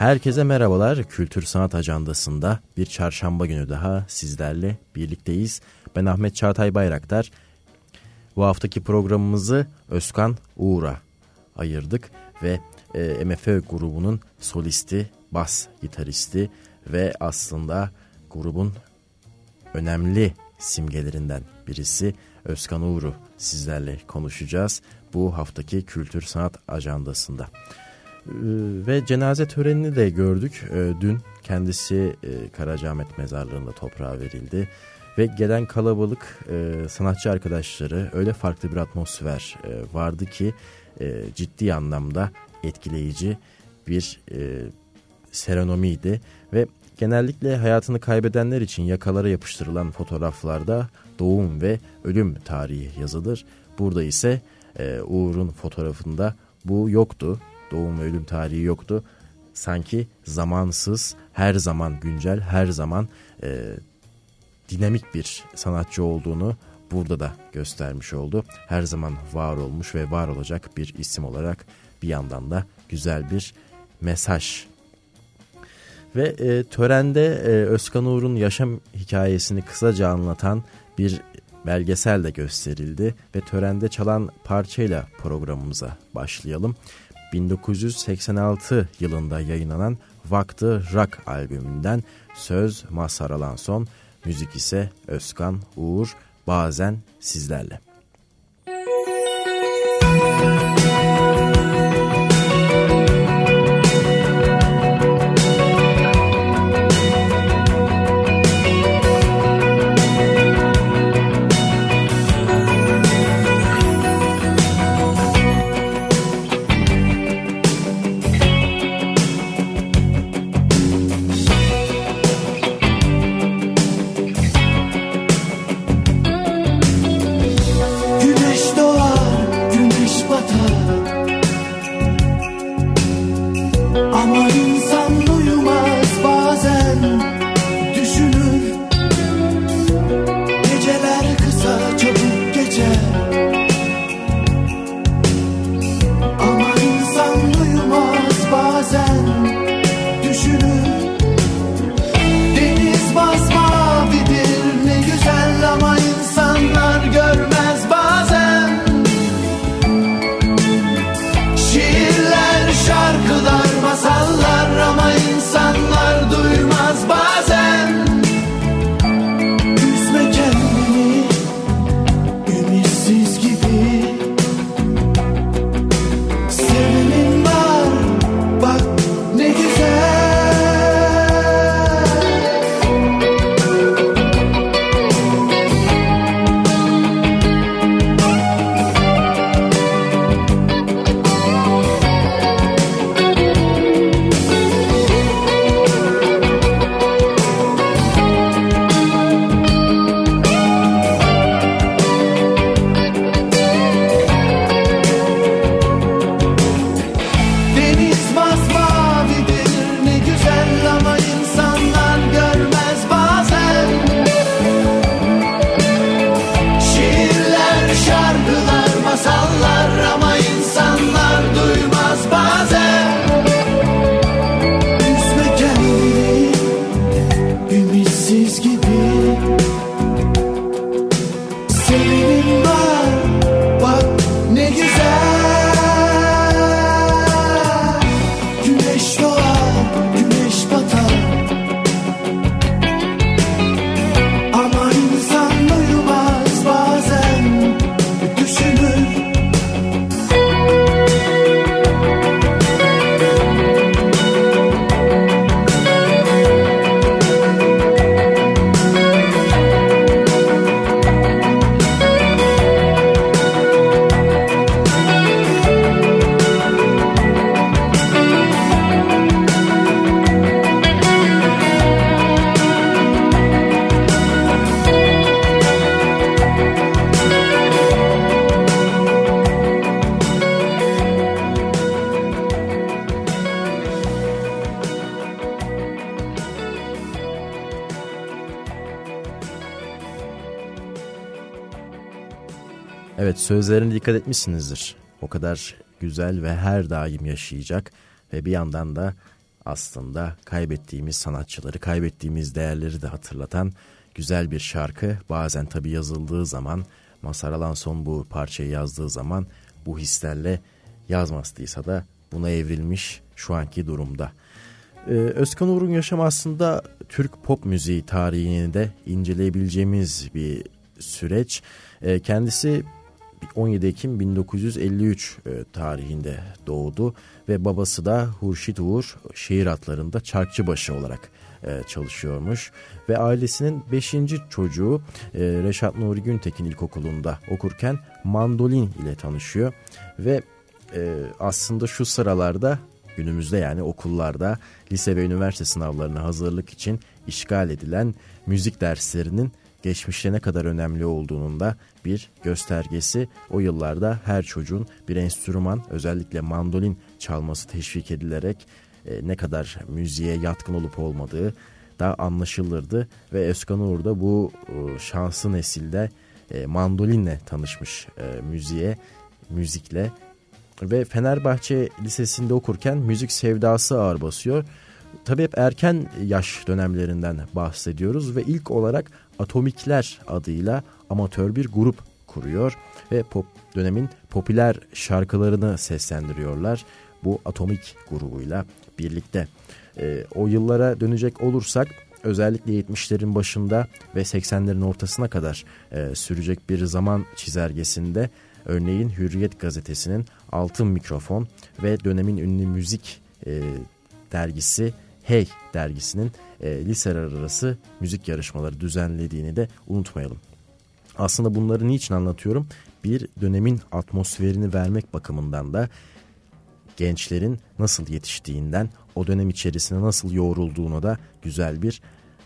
Herkese merhabalar. Kültür Sanat Ajandası'nda bir çarşamba günü daha sizlerle birlikteyiz. Ben Ahmet Çağatay Bayraktar. Bu haftaki programımızı Özkan Uğur'a ayırdık ve e, MFÖ grubunun solisti, bas gitaristi ve aslında grubun önemli simgelerinden birisi Özkan Uğur'u sizlerle konuşacağız bu haftaki Kültür Sanat Ajandası'nda. Ee, ve cenaze törenini de gördük. Ee, dün kendisi e, Karacaahmet Mezarlığı'nda toprağa verildi. Ve gelen kalabalık e, sanatçı arkadaşları öyle farklı bir atmosfer e, vardı ki ciddi anlamda etkileyici bir serenomiydi. Ve genellikle hayatını kaybedenler için yakalara yapıştırılan fotoğraflarda doğum ve ölüm tarihi yazılır. Burada ise Uğur'un fotoğrafında bu yoktu doğum ve ölüm tarihi yoktu. Sanki zamansız, her zaman güncel, her zaman e, dinamik bir sanatçı olduğunu burada da göstermiş oldu. Her zaman var olmuş ve var olacak bir isim olarak bir yandan da güzel bir mesaj. Ve e, törende e, Özkan Uğur'un yaşam hikayesini kısaca anlatan bir belgesel de gösterildi ve törende çalan parçayla programımıza başlayalım. 1986 yılında yayınlanan Vakti Rock albümünden söz Mazhar Alanson, müzik ise Özkan Uğur, bazen sizlerle. Sözlerine dikkat etmişsinizdir. O kadar güzel ve her daim yaşayacak ve bir yandan da aslında kaybettiğimiz sanatçıları, kaybettiğimiz değerleri de hatırlatan güzel bir şarkı. Bazen tabi yazıldığı zaman, Mazhar Alanson bu parçayı yazdığı zaman bu hislerle yazmazdıysa da buna evrilmiş şu anki durumda. Ee, Özkan Uğur'un yaşamı aslında Türk pop müziği tarihini de inceleyebileceğimiz bir süreç. Ee, kendisi 17 Ekim 1953 e, tarihinde doğdu ve babası da Hurşit Uğur şehir atlarında çarkçıbaşı olarak e, çalışıyormuş ve ailesinin 5. çocuğu e, Reşat Nuri Güntekin İlkokulu'nda okurken mandolin ile tanışıyor ve aslında şu sıralarda günümüzde yani okullarda lise ve üniversite sınavlarına hazırlık için işgal edilen müzik derslerinin geçmişte ne kadar önemli olduğunun da bir göstergesi. O yıllarda her çocuğun bir enstrüman özellikle mandolin çalması teşvik edilerek e, ne kadar müziğe yatkın olup olmadığı da anlaşılırdı. Ve Özkan Uğur da bu e, şanslı nesilde e, mandolinle tanışmış e, müziğe, müzikle ve Fenerbahçe Lisesi'nde okurken müzik sevdası ağır basıyor. Tabii hep erken yaş dönemlerinden bahsediyoruz ve ilk olarak Atomikler adıyla amatör bir grup kuruyor ve pop dönemin popüler şarkılarını seslendiriyorlar bu Atomik grubuyla birlikte. E, o yıllara dönecek olursak özellikle 70'lerin başında ve 80'lerin ortasına kadar e, sürecek bir zaman çizelgesinde örneğin Hürriyet gazetesinin Altın Mikrofon ve dönemin ünlü müzik e, dergisi Hey dergisinin e, liseler arası müzik yarışmaları düzenlediğini de unutmayalım. Aslında bunları niçin anlatıyorum? Bir dönemin atmosferini vermek bakımından da gençlerin nasıl yetiştiğinden, o dönem içerisinde nasıl yoğrulduğunu da güzel bir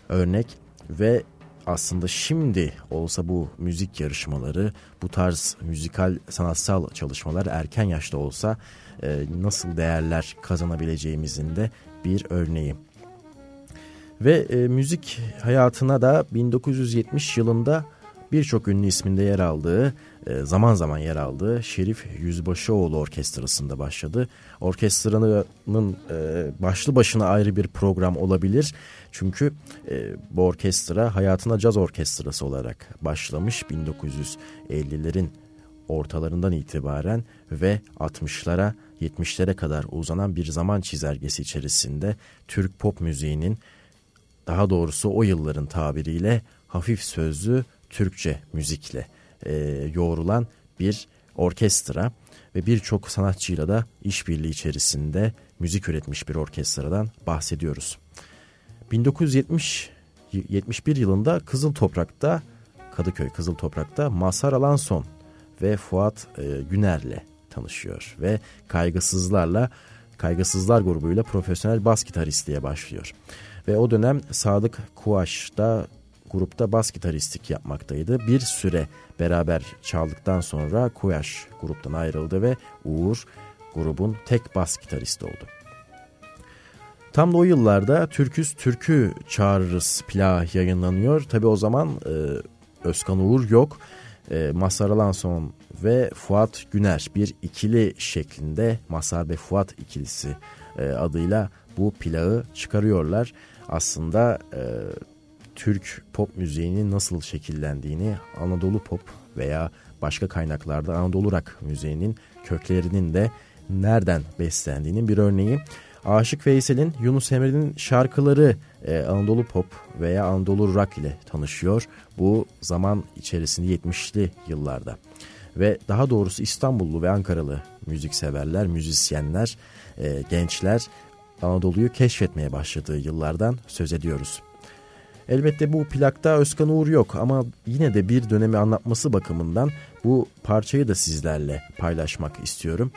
örnek ve aslında şimdi olsa bu müzik yarışmaları, bu tarz müzikal sanatsal çalışmalar erken yaşta olsa e, nasıl değerler kazanabileceğimizin de bir örneği. Ve e, müzik hayatına da 1970 yılında birçok ünlü isminde yer aldığı, e, zaman zaman yer aldığı Şerif Yüzbaşıoğlu Orkestrası'nda başladı. Orkestranın e, başlı başına ayrı bir program olabilir. Çünkü e, bu orkestra hayatına caz orkestrası olarak başlamış 1950'lerin ortalarından itibaren ve 60'lara 70'lere kadar uzanan bir zaman çizelgesi içerisinde Türk pop müziğinin daha doğrusu o yılların tabiriyle hafif sözlü Türkçe müzikle e, yoğrulan bir orkestra ve birçok sanatçıyla da işbirliği içerisinde müzik üretmiş bir orkestradan bahsediyoruz. 1970 71 yılında Kızıl Toprak'ta Kadıköy Kızıl Toprak'ta Mazhar Alanson ve Fuat e, Güner'le tanışıyor ve Kaygısızlarla Kaygısızlar grubuyla profesyonel bas gitaristliğe başlıyor. Ve o dönem Sadık Kuaş da grupta bas gitaristlik yapmaktaydı. Bir süre beraber çaldıktan sonra Kuaş gruptan ayrıldı ve Uğur grubun tek bas gitaristi oldu. Tam da o yıllarda Türküz Türkü Çağırırız plağı yayınlanıyor. Tabi o zaman e, Özkan Uğur yok. E, Mazhar Alanson ve Fuat Güner bir ikili şeklinde Mazhar ve Fuat ikilisi e, adıyla bu plağı çıkarıyorlar aslında e, Türk pop müziğinin nasıl şekillendiğini Anadolu pop veya başka kaynaklarda Anadolu rock müziğinin köklerinin de nereden beslendiğinin bir örneği. Aşık Veysel'in Yunus Emre'nin şarkıları e, Anadolu pop veya Anadolu rock ile tanışıyor. Bu zaman içerisinde 70'li yıllarda. Ve daha doğrusu İstanbullu ve Ankaralı müzikseverler, müzisyenler, e, gençler Anadolu'yu keşfetmeye başladığı yıllardan söz ediyoruz. Elbette bu plakta Özkan Uğur yok ama yine de bir dönemi anlatması bakımından bu parçayı da sizlerle paylaşmak istiyorum.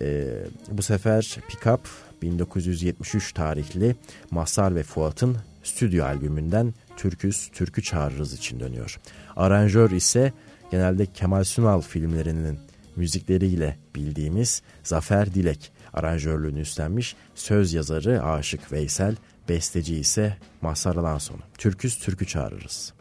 Ee, bu sefer Pickup 1973 tarihli Masar ve Fuat'ın stüdyo albümünden Türküz Türkü Çağırırız için dönüyor. Aranjör ise genelde Kemal Sunal filmlerinin müzikleriyle bildiğimiz Zafer Dilek aranjörlüğünü üstlenmiş söz yazarı Aşık Veysel, besteci ise Mazhar Alansonu. Türküz türkü çağırırız.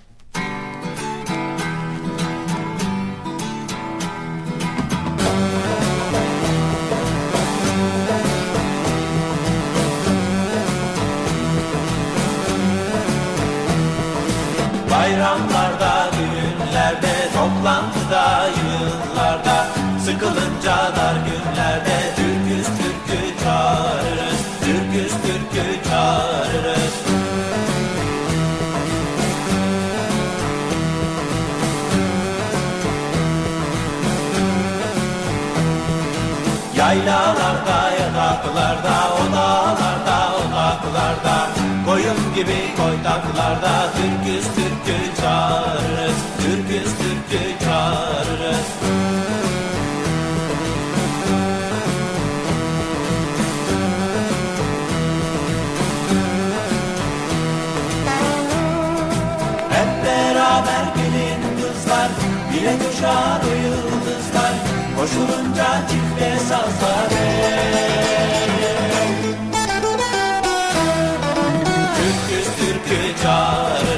Toplantıda, yıllarda Sıkılınca dar günlerde Türküz türkü çağırırız Türküz türkü çağırırız. Yaylalarda, yataklarda, odalarda, odaklarda Koyun gibi koydaklarda Türküz türkü çağırırız Bile düşer o yıldızlar Koşulunca çifte sazlar. Türküz türkü çağırırız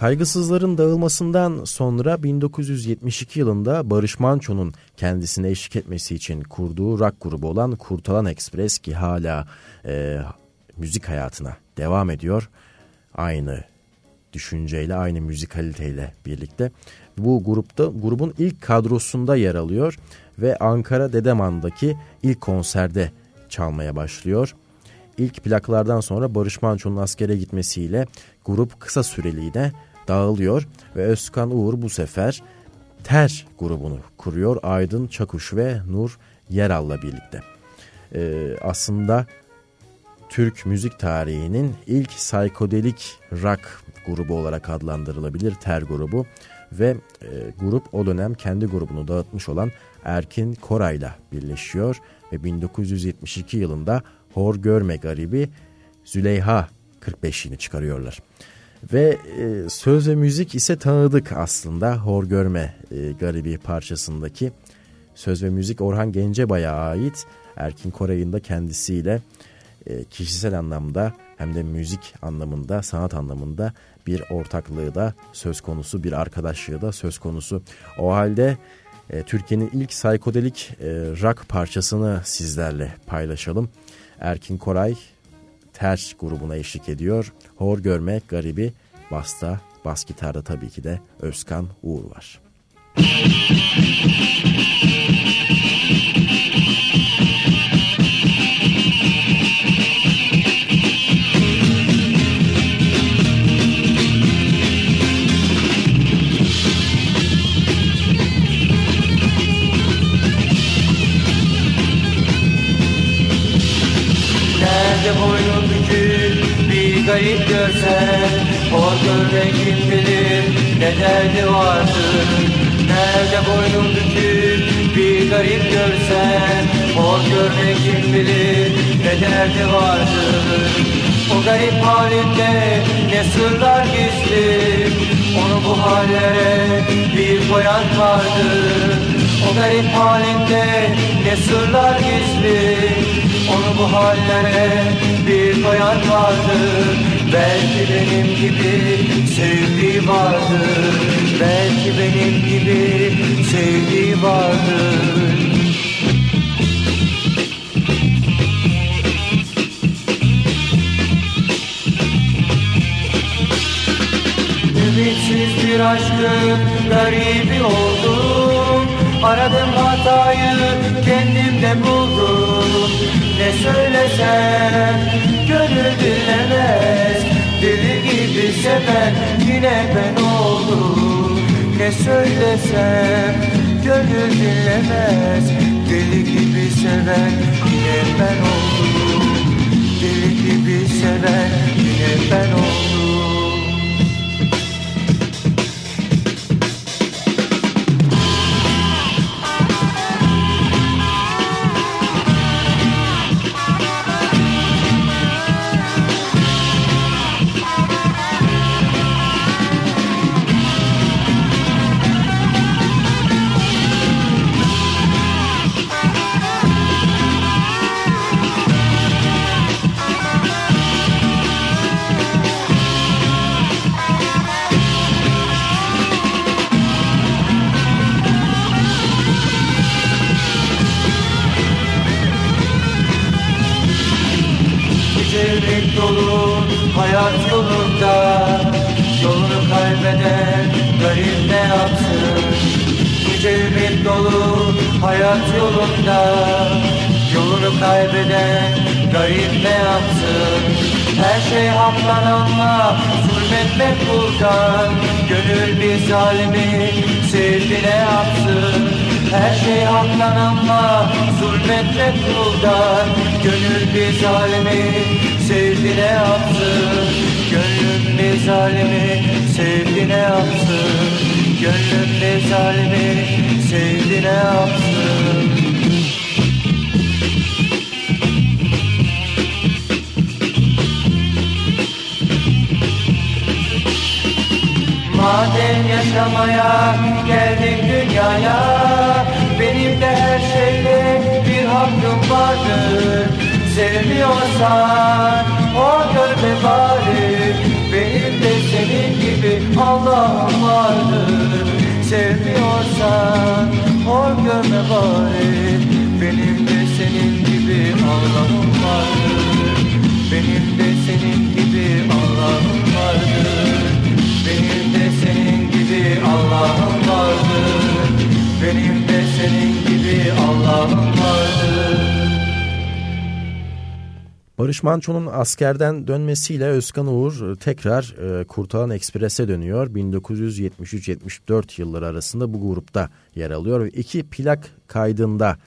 Kaygısızların dağılmasından sonra 1972 yılında Barış Manço'nun kendisine eşlik etmesi için kurduğu rock grubu olan Kurtalan Express ki hala e, müzik hayatına devam ediyor. Aynı düşünceyle, aynı müzikaliteyle birlikte. Bu grupta grubun ilk kadrosunda yer alıyor ve Ankara Dedeman'daki ilk konserde çalmaya başlıyor. İlk plaklardan sonra Barış Manço'nun askere gitmesiyle grup kısa süreliğine dağılıyor ve Özkan Uğur bu sefer Ter grubunu kuruyor Aydın Çakuş ve Nur Yeral'la birlikte. Ee, aslında Türk müzik tarihinin ilk psikodelik rock grubu olarak adlandırılabilir Ter grubu ve e, grup o dönem kendi grubunu dağıtmış olan Erkin Koray'la birleşiyor. Ve 1972 yılında Hor Görme Garibi Züleyha 45'ini çıkarıyorlar. Ve e, söz ve müzik ise tanıdık aslında. Hor Görme e, Garibi parçasındaki söz ve müzik Orhan Gencebay'a ait. Erkin Koray'ın da kendisiyle e, kişisel anlamda hem de müzik anlamında sanat anlamında bir ortaklığı da söz konusu bir arkadaşlığı da söz konusu. O halde e, Türkiye'nin ilk psikodelik e, rock parçasını sizlerle paylaşalım. Erkin Koray Ters grubuna eşlik ediyor. Hor Görme Garibi Basta, bas gitarda tabii ki de Özkan Uğur var. Nerede garip görsen Hor görme kim bilir ne derdi vardır. Nerede boynun bükük bir garip görsen Hor görme kim bilir ne derdi vardır. O garip halinde ne sırlar gizli Onu bu hallere bir koyan vardır. O garip halinde ne sırlar gizli Onu bu hallere bir koyan vardır. Belki benim gibi sevdiği vardır. Belki benim gibi sevdiği vardır. Ümitsiz bir aşkın garibi oldum Aradım hatayı kendimde buldum. Ne söylesem gönül dinlemez. Deli gibi seven yine ben oldum. Ne söylesem gönül dinlemez. Deli gibi seven yine ben oldum. Deli gibi seven yine ben oldum hayat yolunda. Yolunu kaybeden garip ne yapsın? Her şey haktan ama zulmetmek buradan. Gönül bir zalimi sevdi ne yapsın? Her şey haktan ama zulmetmek kuldan Gönül bir zalimi sevdi ne yapsın? Gönlüm bir zalimi sevdi ne yapsın? Gönlüm bir zalimi sevdi ne yapsın Madem yaşamaya geldik dünyaya Benim de her şeyde bir hakkım vardır. Sevmiyorsan o görme bari Benim de senin gibi Allah'ım vardır Sevmiyorsan o görme bari. Benim de senin gibi Allah'ım vardır. Benim de senin gibi Allah'ım vardır. Benim de senin gibi Allah'ım vardır. Benim de senin gibi Allah'ım vardır Barış Manço'nun askerden dönmesiyle Özkan Uğur tekrar e, Kurtalan Ekspres'e dönüyor. 1973-74 yılları arasında bu grupta yer alıyor ve iki plak kaydında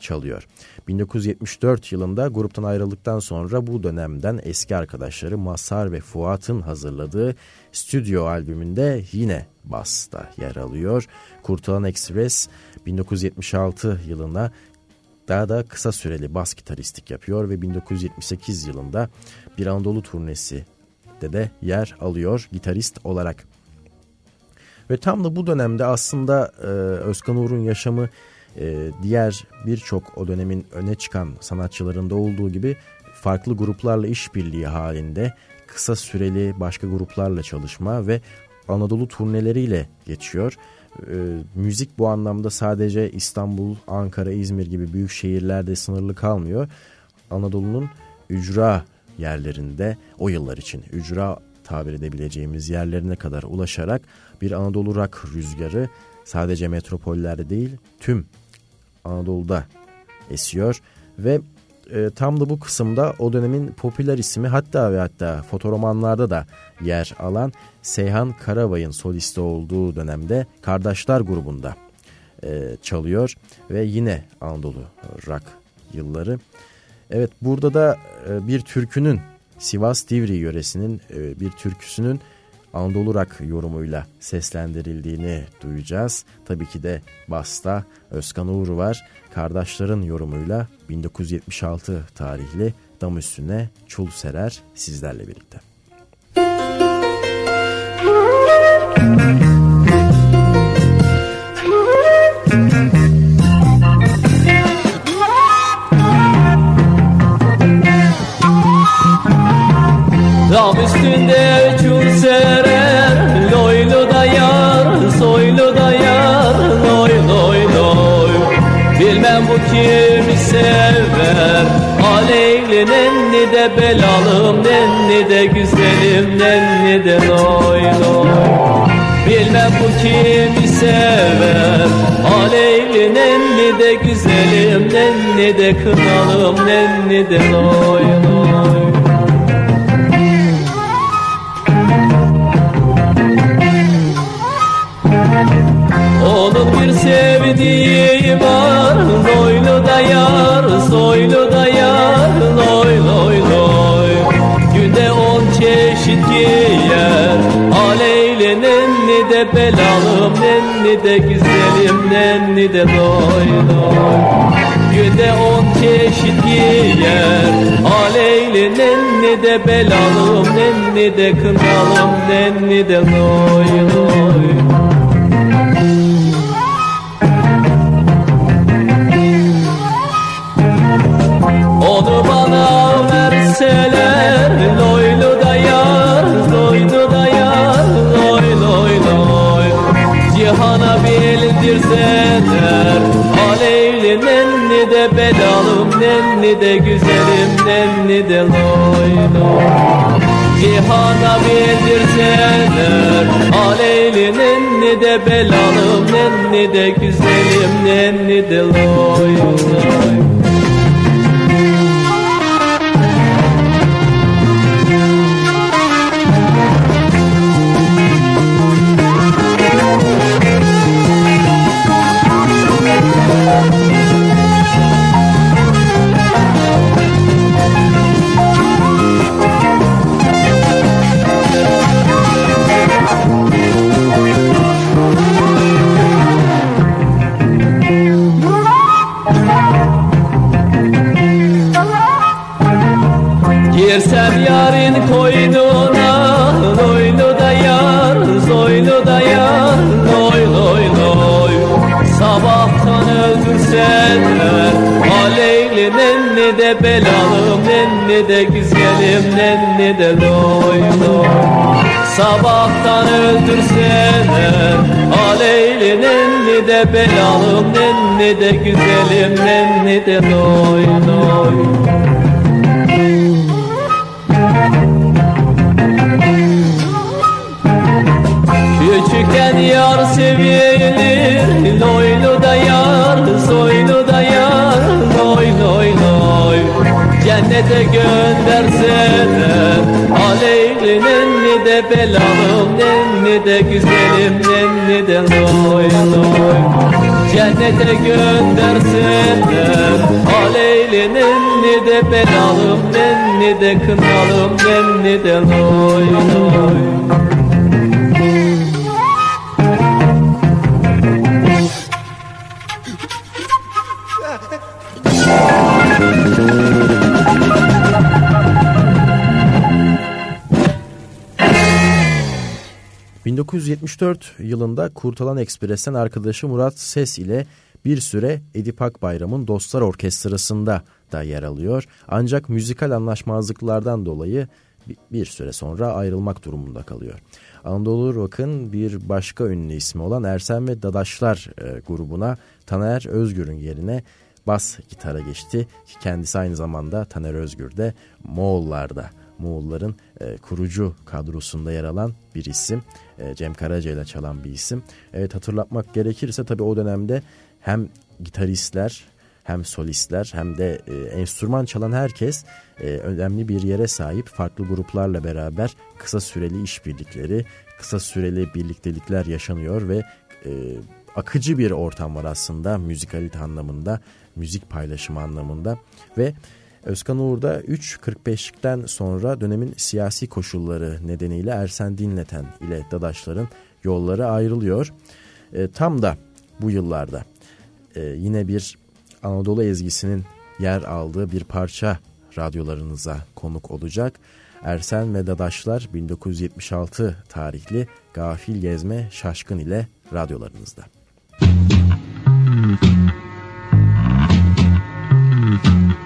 çalıyor. 1974 yılında gruptan ayrıldıktan sonra bu dönemden eski arkadaşları Mazhar ve Fuat'ın hazırladığı stüdyo albümünde yine basta yer alıyor. Kurtalan Express 1976 yılına daha da kısa süreli bas gitaristlik yapıyor ve 1978 yılında bir Anadolu turnesi de de yer alıyor gitarist olarak. Ve tam da bu dönemde aslında e, Özkan Uğur'un yaşamı e, diğer birçok o dönemin öne çıkan sanatçılarında olduğu gibi farklı gruplarla işbirliği halinde kısa süreli başka gruplarla çalışma ve Anadolu turneleriyle geçiyor. E, müzik bu anlamda sadece İstanbul, Ankara, İzmir gibi büyük şehirlerde sınırlı kalmıyor. Anadolu'nun ücra yerlerinde o yıllar için ücra tabir edebileceğimiz yerlerine kadar ulaşarak bir Anadolu rock rüzgarı sadece metropollerde değil tüm Anadolu'da esiyor ve e, tam da bu kısımda o dönemin popüler ismi hatta ve hatta fotoromanlarda da yer alan Seyhan Karabay'ın solisti olduğu dönemde Kardeşler grubunda e, çalıyor ve yine Anadolu rock yılları. Evet burada da e, bir türkünün Sivas Divri yöresinin e, bir türküsünün Anadolu Rock yorumuyla seslendirildiğini duyacağız. Tabii ki de Basta Özkan Uğur var. Kardeşlerin yorumuyla 1976 tarihli Dam Üstüne Çul Serer sizlerle birlikte. Dam üstünde çul belalım Nenni de güzelim Nenni de loy loy. Bilmem bu kimi sever Aleyli nenni de güzelim Nenni de kınalım Nenni de loy loy. Onun bir sevdiği var Loylu da yar, soylu de belalım Nenni de güzelim Nenni de loy loy Günde on çeşit giyer Aleyli nenni de belalım Nenni de kınalım Nenni de loy loy Onu bana Nenni de güzelim Nenni de loy loy Cihana bildirseler Aleyli nenni de belalım Nenni de güzelim Nenni de loy loy Nenni de güzelim Nenni de loy Sabahtan öldürseler Aleyli nenni de belalım Nenni de güzelim Nenni de loy loy Küçükken yar sevilir Loylu da yar, soylu Cennete gönderseler Aleyli nenni de belalım Nenni de güzelim Nenni de loy loy Cennete gönderseler Aleyli nenni de belalım Nenni de kınalım Nenni de loy loy ...1974 yılında Kurtalan Ekspres'ten arkadaşı Murat Ses ile bir süre Edip Akbayram'ın Dostlar Orkestrası'nda da yer alıyor. Ancak müzikal anlaşmazlıklardan dolayı bir süre sonra ayrılmak durumunda kalıyor. Anadolu Rock'ın bir başka ünlü ismi olan Ersen ve Dadaşlar e, grubuna Taner Özgür'ün yerine bas gitara geçti. Kendisi aynı zamanda Taner Özgür de Moğollar'da Moğolların e, kurucu kadrosunda yer alan bir isim. E, Cem Karaca ile çalan bir isim. Evet hatırlatmak gerekirse tabii o dönemde hem gitaristler hem solistler hem de e, enstrüman çalan herkes e, önemli bir yere sahip farklı gruplarla beraber kısa süreli işbirlikleri, kısa süreli birliktelikler yaşanıyor ve e, akıcı bir ortam var aslında müzikalite anlamında, müzik paylaşımı anlamında ve Özkan Uğur da 3.45'likten sonra dönemin siyasi koşulları nedeniyle Ersen Dinleten ile Dadaşların yolları ayrılıyor. E, tam da bu yıllarda e, yine bir Anadolu ezgisinin yer aldığı bir parça radyolarınıza konuk olacak. Ersen ve Dadaşlar 1976 tarihli Gafil Gezme Şaşkın ile radyolarınızda. Müzik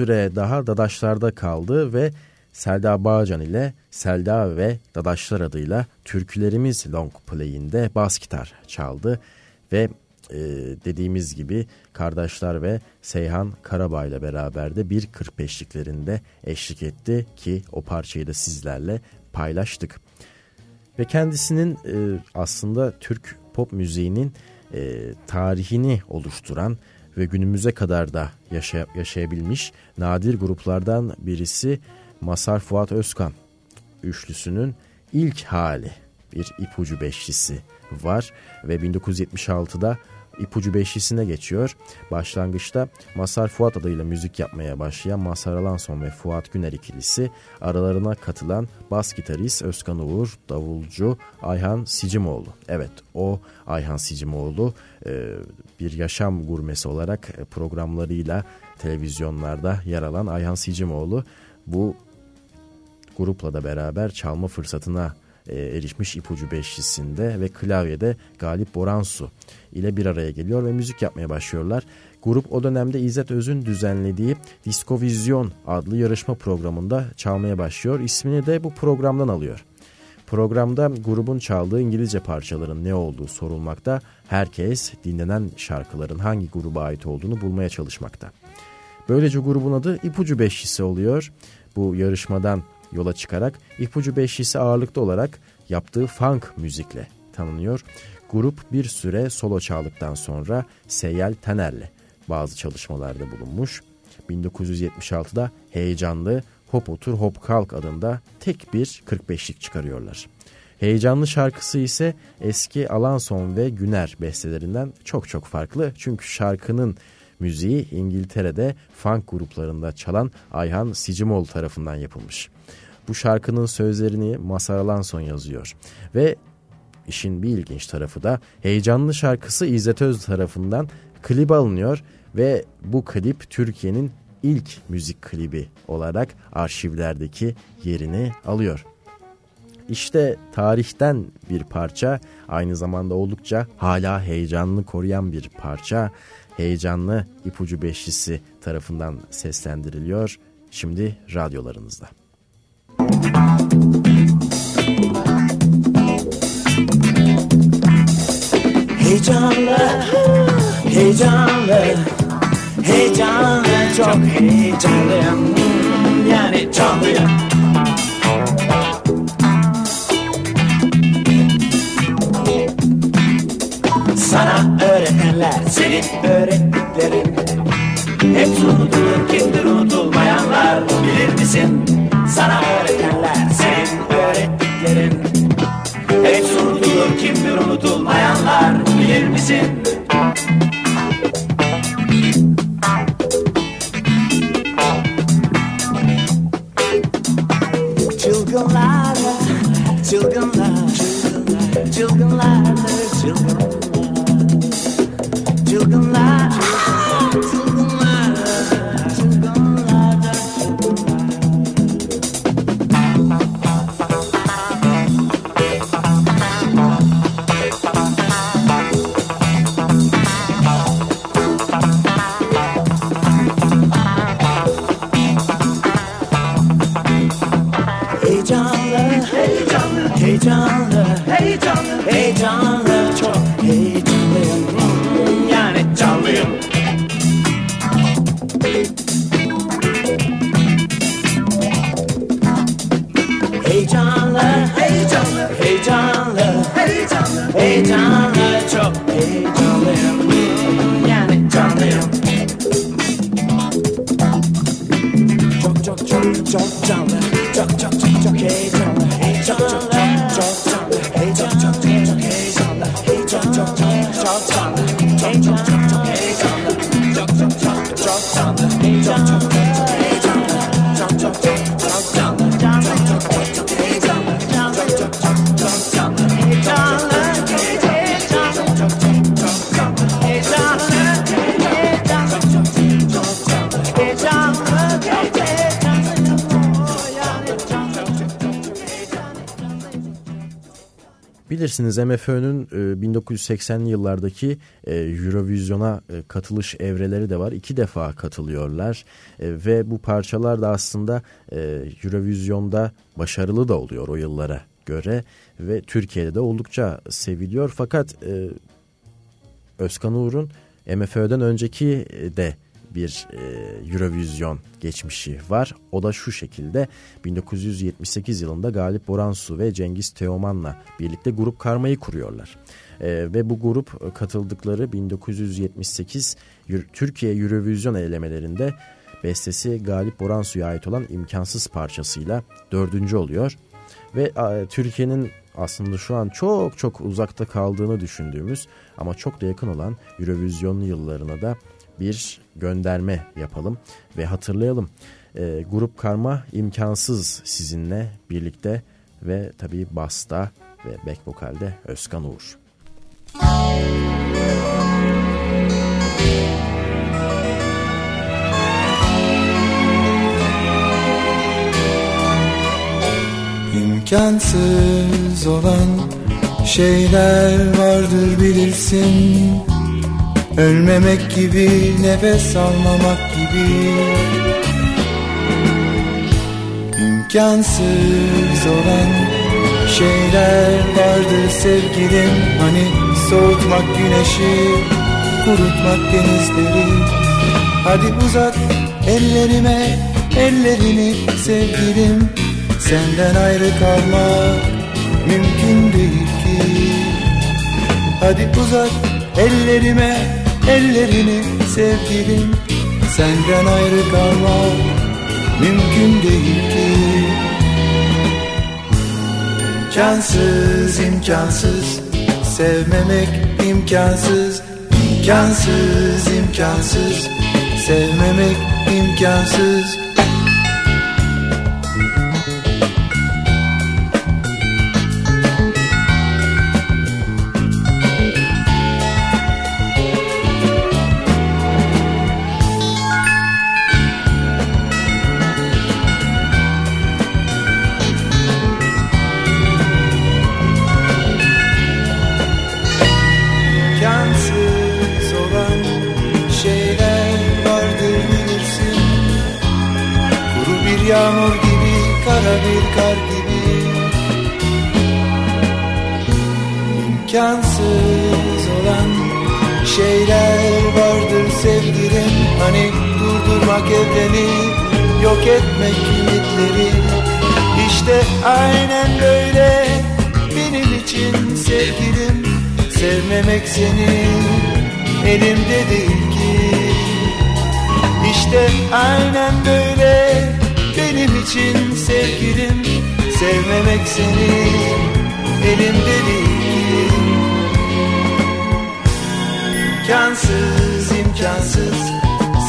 süre daha Dadaşlar'da kaldı ve Selda Bağcan ile Selda ve Dadaşlar adıyla Türkülerimiz Long Play'inde bas gitar çaldı ve e, dediğimiz gibi kardeşler ve Seyhan Karabağ ile beraber de bir 45'liklerinde eşlik etti ki o parçayı da sizlerle paylaştık. Ve kendisinin e, aslında Türk pop müziğinin e, tarihini oluşturan ve günümüze kadar da yaşay yaşayabilmiş nadir gruplardan birisi Masar Fuat Özkan üçlüsünün ilk hali bir ipucu beşlisi var ve 1976'da ipucu beşlisine geçiyor. Başlangıçta Masar Fuat adıyla müzik yapmaya başlayan Masar Alanson ve Fuat Güner ikilisi aralarına katılan bas gitarist Özkan Uğur, davulcu Ayhan Sicimoğlu. Evet o Ayhan Sicimoğlu bir yaşam gurmesi olarak programlarıyla televizyonlarda yer alan Ayhan Sicimoğlu bu grupla da beraber çalma fırsatına e, erişmiş ipucu beşlisinde ve klavyede Galip Boransu ile bir araya geliyor ve müzik yapmaya başlıyorlar. Grup o dönemde İzzet Öz'ün düzenlediği Diskovizyon adlı yarışma programında çalmaya başlıyor. İsmini de bu programdan alıyor. Programda grubun çaldığı İngilizce parçaların ne olduğu sorulmakta. Herkes dinlenen şarkıların hangi gruba ait olduğunu bulmaya çalışmakta. Böylece grubun adı İpucu Beşlisi oluyor. Bu yarışmadan yola çıkarak İpucu Beşlisi ağırlıklı olarak yaptığı funk müzikle tanınıyor. Grup bir süre solo çaldıktan sonra Seyyal Taner'le bazı çalışmalarda bulunmuş. 1976'da heyecanlı Hop Otur Hop Kalk adında tek bir 45'lik çıkarıyorlar. Heyecanlı şarkısı ise eski Alanson ve Güner bestelerinden çok çok farklı. Çünkü şarkının müziği İngiltere'de funk gruplarında çalan Ayhan Sicimoğlu tarafından yapılmış. Bu şarkının sözlerini Masar Alanson yazıyor ve işin bir ilginç tarafı da heyecanlı şarkısı İzzet Öz tarafından klip alınıyor ve bu klip Türkiye'nin ilk müzik klibi olarak arşivlerdeki yerini alıyor. İşte tarihten bir parça aynı zamanda oldukça hala heyecanlı koruyan bir parça. Heyecanlı ipucu beşlisi tarafından seslendiriliyor. Şimdi radyolarınızda. Heyecanlı, heyecanlı, heyecanlı, çok heyecanlıyım. Yani canlıyım. Sana öğretenler senin öğrettiklerin Hep unutulur kimdir unutulmayanlar bilir misin? Sana öğretenler senin öğrettiklerin Hep unutulur kimdir unutulmayanlar bilir misin? Çılgınlarla, çılgınlar, çılgınlar, çılgınlardır çılgınlar. Çılgınlar, Bilirsiniz MFÖ'nün e, 1980'li yıllardaki e, Eurovision'a e, katılış evreleri de var. İki defa katılıyorlar E, ve bu parçalar da aslında Eurovision'da başarılı da oluyor o yıllara göre ve Türkiye'de de oldukça seviliyor. Fakat Özkan Uğur'un MFÖ'den önceki de bir e, Eurovision geçmişi var. O da şu şekilde 1978 yılında Galip Boransu ve Cengiz Teoman'la birlikte Grup Karma'yı kuruyorlar. E, ve bu grup e, katıldıkları 1978 Euro- Türkiye Eurovision elemelerinde bestesi Galip Boransu'ya ait olan imkansız parçasıyla dördüncü oluyor. Ve a, Türkiye'nin aslında şu an çok çok uzakta kaldığını düşündüğümüz ama çok da yakın olan Eurovision yıllarına da bir gönderme yapalım ve hatırlayalım. E, Grup Karma imkansız sizinle birlikte ve tabii Basta ve back vokalde Özkan Uğur. İmkansız olan şeyler vardır bilirsin Ölmemek gibi nefes almamak gibi. İmkansız olan şeyler vardır sevgilim. Hani soğutmak güneşi kurutmak denizleri. Hadi uzat ellerime ellerini sevgilim. Senden ayrı kalmak mümkün değil ki. Hadi uzat ellerime ellerini sevgilim Senden ayrı kalmak mümkün değil ki. İmkansız imkansız Sevmemek imkansız imkansız imkansız Sevmemek İmkansız İmkansız olan şeyler vardır sevgilim. Hani durdurmak evreni, yok etmek ümitleri İşte aynen böyle benim için sevgilim. Sevmemek seni elimde değil ki. İşte aynen böyle benim için sevgilim. Sevmemek seni elimde değil İmkansız imkansız.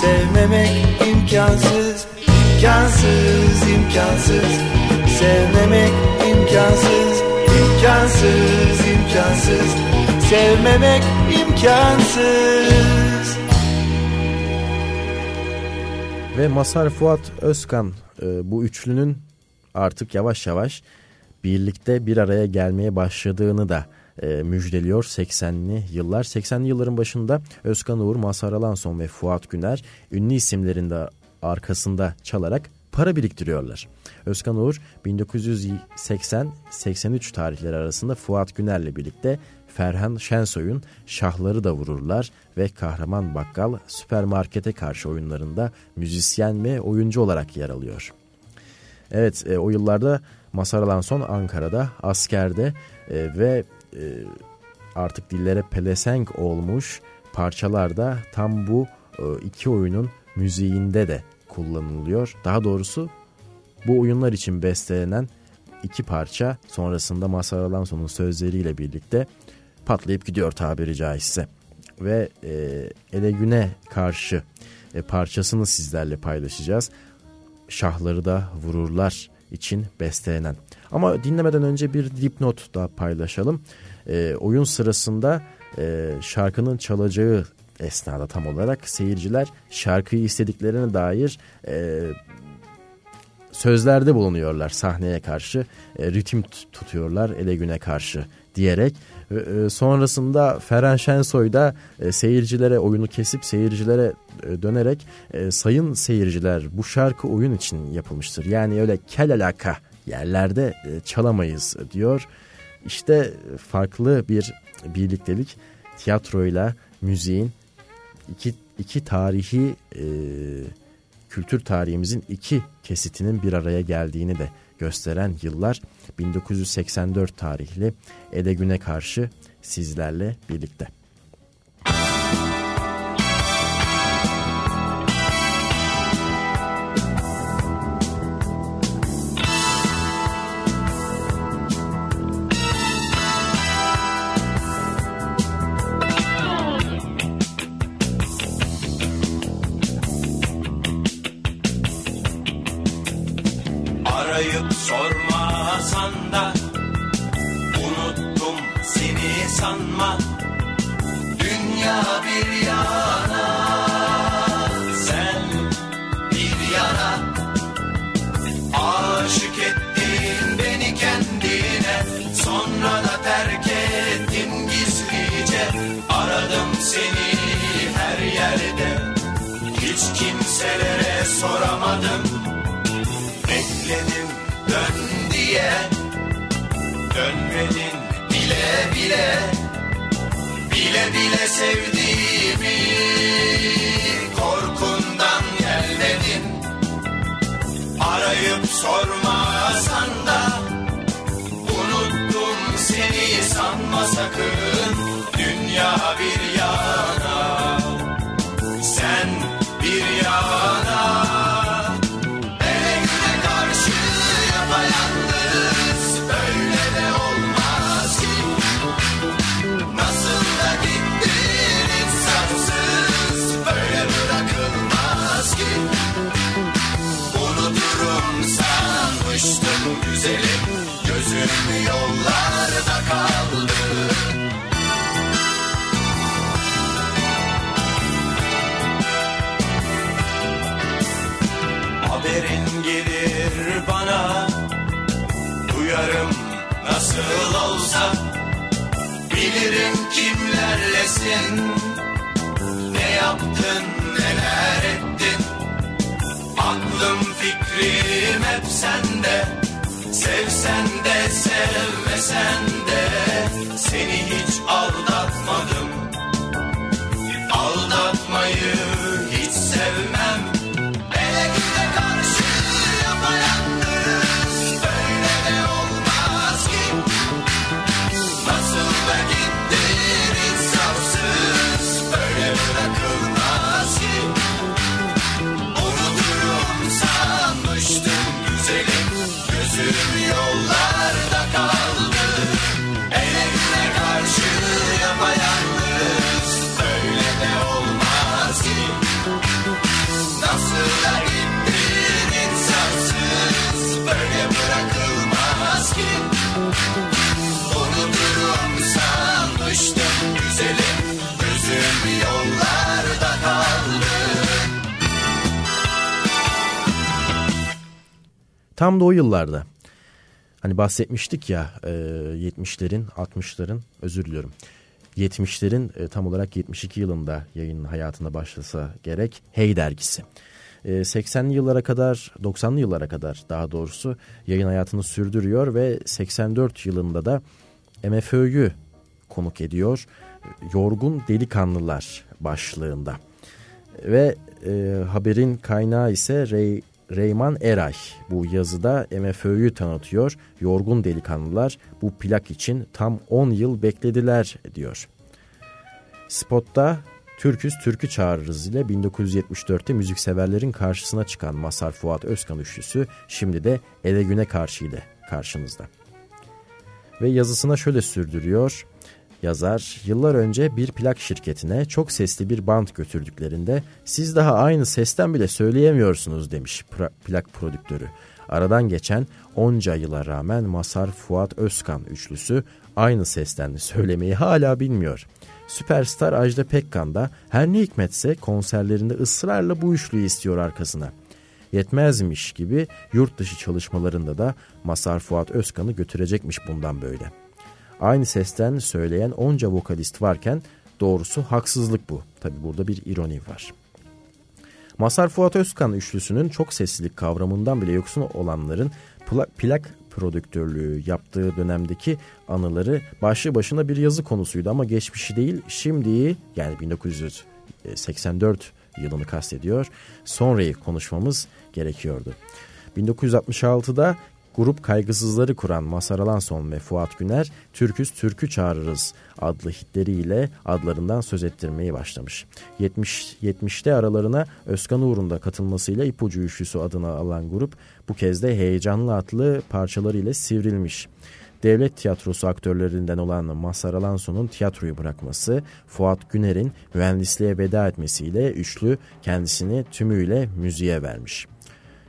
Sevmemek imkansız. İmkansız imkansız. Sevmemek imkansız. İmkansız imkansız. Sevmemek imkansız. Ve Masar Fuat Özkan e, bu üçlünün artık yavaş yavaş birlikte bir araya gelmeye başladığını da e, müjdeliyor 80'li yıllar. 80'li yılların başında Özkan Uğur, Mazhar Alanson ve Fuat Güner ünlü isimlerin de arkasında çalarak para biriktiriyorlar. Özkan Uğur 1980-83 tarihleri arasında Fuat Güner'le birlikte Ferhan Şensoy'un Şahları da Vururlar ve Kahraman Bakkal Süpermarkete karşı oyunlarında müzisyen ve oyuncu olarak yer alıyor. Evet e, o yıllarda Masar Alanson Ankara'da askerde e, ve e, artık dillere pelesenk olmuş parçalarda tam bu e, iki oyunun müziğinde de kullanılıyor. Daha doğrusu bu oyunlar için bestelenen iki parça sonrasında Mazhar Alanson'un sözleriyle birlikte patlayıp gidiyor tabiri caizse. Ve e, Ele Güne karşı e, parçasını sizlerle paylaşacağız. Şahları da vururlar için bestelenen. Ama dinlemeden önce bir dipnot da paylaşalım. E, oyun sırasında e, şarkının çalacağı esnada tam olarak seyirciler şarkıyı istediklerine dair e, sözlerde bulunuyorlar sahneye karşı. E, ritim tutuyorlar ele güne karşı diyerek. E, sonrasında Ferhan Şensoy da e, seyircilere oyunu kesip seyircilere e, dönerek sayın seyirciler bu şarkı oyun için yapılmıştır. Yani öyle kel alaka yerlerde e, çalamayız diyor. İşte farklı bir birliktelik tiyatroyla müziğin iki, iki tarihi e, kültür tarihimizin iki kesitinin bir araya geldiğini de gösteren yıllar 1984 tarihli Ede Güne karşı sizlerle birlikte. Bilirim kimlerlesin Ne yaptın neler ettin. Aklım fikrim hep sende Sevsen de sevmesen de. Seni hiç aldatmadım Aldatmayı hiç sevmem. Ele güne karşı Tam da o yıllarda hani bahsetmiştik ya e, 70'lerin 60'ların özür diliyorum 70'lerin e, tam olarak 72 yılında yayın hayatına başlasa gerek Hey dergisi. E, 80'li yıllara kadar 90'lı yıllara kadar daha doğrusu yayın hayatını sürdürüyor ve 84 yılında da MFÖ'yü konuk ediyor. Yorgun Delikanlılar başlığında. Ve e, haberin kaynağı ise Ray, Reyman Eray. Bu yazıda MFÖ'yü tanıtıyor. Yorgun delikanlılar bu plak için tam 10 yıl beklediler diyor. Spotta Türküz Türkü Çağırırız ile 1974'te müzikseverlerin karşısına çıkan Masar Fuat Özkan üçlüsü şimdi de Ele Güne Karşı ile karşınızda. Ve yazısına şöyle sürdürüyor. Yazar, yıllar önce bir plak şirketine çok sesli bir band götürdüklerinde siz daha aynı sesten bile söyleyemiyorsunuz demiş plak prodüktörü. Aradan geçen onca yıla rağmen Masar Fuat Özkan üçlüsü aynı sesten söylemeyi hala bilmiyor. Süperstar Ajda Pekkan da her ne hikmetse konserlerinde ısrarla bu üçlüyü istiyor arkasına. Yetmezmiş gibi yurt dışı çalışmalarında da Masar Fuat Özkan'ı götürecekmiş bundan böyle. Aynı sesten söyleyen onca vokalist varken doğrusu haksızlık bu. Tabi burada bir ironi var. Masar Fuat Özkan üçlüsünün çok seslilik kavramından bile yoksun olanların plak, prodüktörlüğü yaptığı dönemdeki anıları başlı başına bir yazı konusuydu ama geçmişi değil şimdiyi yani 1984 yılını kastediyor sonrayı konuşmamız gerekiyordu. 1966'da Grup Kaygısızları kuran Masar Alanson ve Fuat Güner Türküz Türkü Çağırırız adlı hitleriyle adlarından söz ettirmeye başlamış. 70 70'te aralarına Özkan Uğur'un da katılmasıyla İpucu Üçlüsü adını alan grup bu kez de heyecanlı atlı parçalarıyla sivrilmiş. Devlet tiyatrosu aktörlerinden olan Mazhar Alanson'un tiyatroyu bırakması, Fuat Güner'in mühendisliğe veda etmesiyle üçlü kendisini tümüyle müziğe vermiş.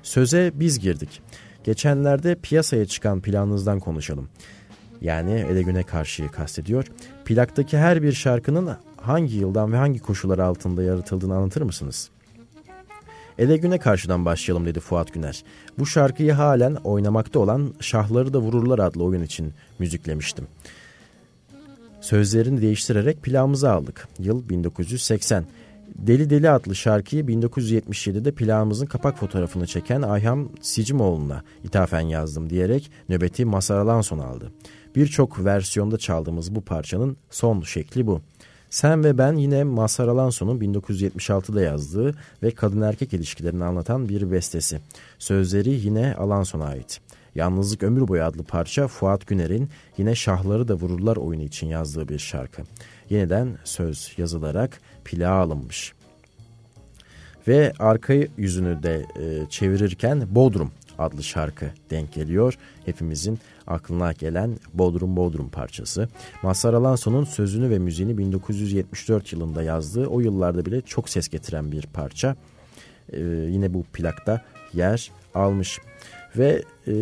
Söze biz girdik. Geçenlerde piyasaya çıkan planınızdan konuşalım. Yani Ele Güne Karşı'yı kastediyor. Plaktaki her bir şarkının hangi yıldan ve hangi koşullar altında yaratıldığını anlatır mısınız? Ele Güne Karşı'dan başlayalım dedi Fuat Güner. Bu şarkıyı halen oynamakta olan Şahları da Vururlar adlı oyun için müziklemiştim. Sözlerini değiştirerek plağımıza aldık. Yıl 1980. Deli Deli adlı şarkıyı 1977'de plağımızın kapak fotoğrafını çeken Ayhan Sicimoğlu'na ithafen yazdım diyerek nöbeti Masar Alanson aldı. Birçok versiyonda çaldığımız bu parçanın son şekli bu. Sen ve ben yine Mazhar Alanson'un 1976'da yazdığı ve kadın erkek ilişkilerini anlatan bir bestesi. Sözleri yine Alanson'a ait. Yalnızlık Ömür Boyu adlı parça Fuat Güner'in yine Şahları da Vururlar oyunu için yazdığı bir şarkı. Yeniden söz yazılarak plağa alınmış. Ve arka yüzünü de e, çevirirken Bodrum adlı şarkı denk geliyor. Hepimizin aklına gelen Bodrum Bodrum parçası. Mazhar Alanson'un sözünü ve müziğini 1974 yılında yazdığı o yıllarda bile çok ses getiren bir parça. Ee, yine bu plakta yer almış. Ve e,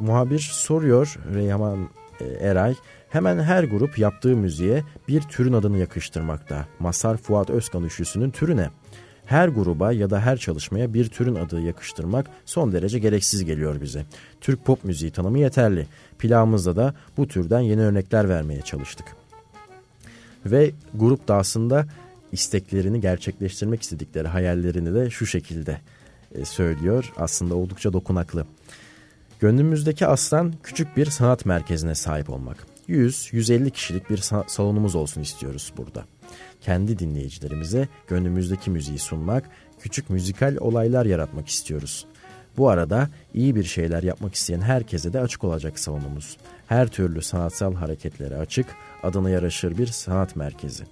muhabir soruyor Reyhan e, Eray hemen her grup yaptığı müziğe bir türün adını yakıştırmakta. Masar Fuat Özkan üçlüsünün türü ne? her gruba ya da her çalışmaya bir türün adı yakıştırmak son derece gereksiz geliyor bize. Türk pop müziği tanımı yeterli. Plağımızda da bu türden yeni örnekler vermeye çalıştık. Ve grup da aslında isteklerini gerçekleştirmek istedikleri hayallerini de şu şekilde e, söylüyor. Aslında oldukça dokunaklı. Gönlümüzdeki aslan küçük bir sanat merkezine sahip olmak. 100-150 kişilik bir salonumuz olsun istiyoruz burada kendi dinleyicilerimize gönlümüzdeki müziği sunmak, küçük müzikal olaylar yaratmak istiyoruz. Bu arada iyi bir şeyler yapmak isteyen herkese de açık olacak salonumuz. Her türlü sanatsal hareketlere açık, adına yaraşır bir sanat merkezi.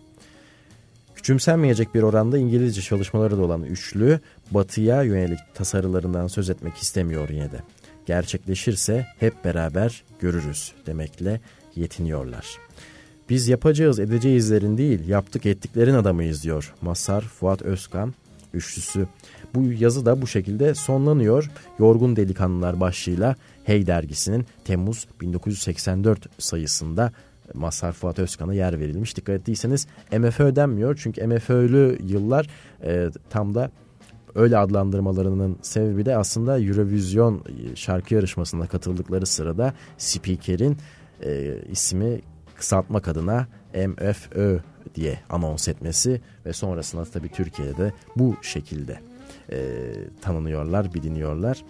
Küçümsenmeyecek bir oranda İngilizce çalışmaları da olan üçlü, batıya yönelik tasarılarından söz etmek istemiyor yine de. Gerçekleşirse hep beraber görürüz demekle yetiniyorlar.'' Biz yapacağız edeceğizlerin değil yaptık ettiklerin adamıyız diyor Masar Fuat Özkan üçlüsü. Bu yazı da bu şekilde sonlanıyor. Yorgun Delikanlılar başlığıyla Hey dergisinin Temmuz 1984 sayısında Mazhar Fuat Özkan'a yer verilmiş. Dikkat ettiyseniz MFÖ denmiyor çünkü MFÖ'lü yıllar e, tam da öyle adlandırmalarının sebebi de aslında Eurovision şarkı yarışmasına katıldıkları sırada Spiker'in e, ismi kısaltmak adına MFÖ diye anons etmesi ve sonrasında tabii Türkiye'de bu şekilde e, tanınıyorlar, biliniyorlar.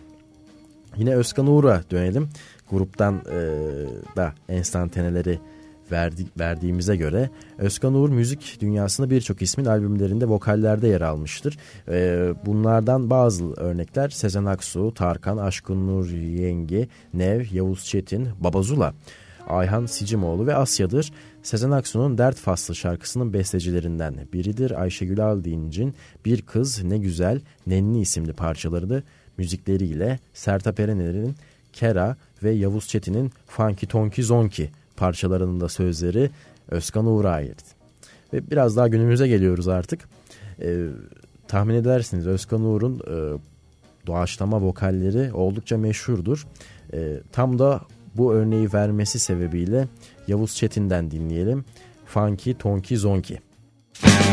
Yine Özkan Uğur'a dönelim. Gruptan e, da enstantaneleri verdi, verdiğimize göre Özkan Uğur müzik dünyasında birçok ismin albümlerinde vokallerde yer almıştır. E, bunlardan bazı örnekler Sezen Aksu, Tarkan, Aşkın Nur Yengi, Nev, Yavuz Çetin, Babazula. Ayhan Sicimoğlu ve Asya'dır. Sezen Aksu'nun Dert Faslı şarkısının bestecilerinden biridir. Ayşegül Aldinç'in Bir Kız Ne Güzel Nenni isimli parçaları da müzikleriyle Sertab Erener'in Kera ve Yavuz Çetin'in Funky Tonki Zonki parçalarının da sözleri Özkan Uğur'a ait. Ve biraz daha günümüze geliyoruz artık. Ee, tahmin edersiniz Özkan Uğur'un e, doğaçlama vokalleri oldukça meşhurdur. E, tam da bu örneği vermesi sebebiyle Yavuz Çetin'den dinleyelim. Funky Tonki Zonki. Müzik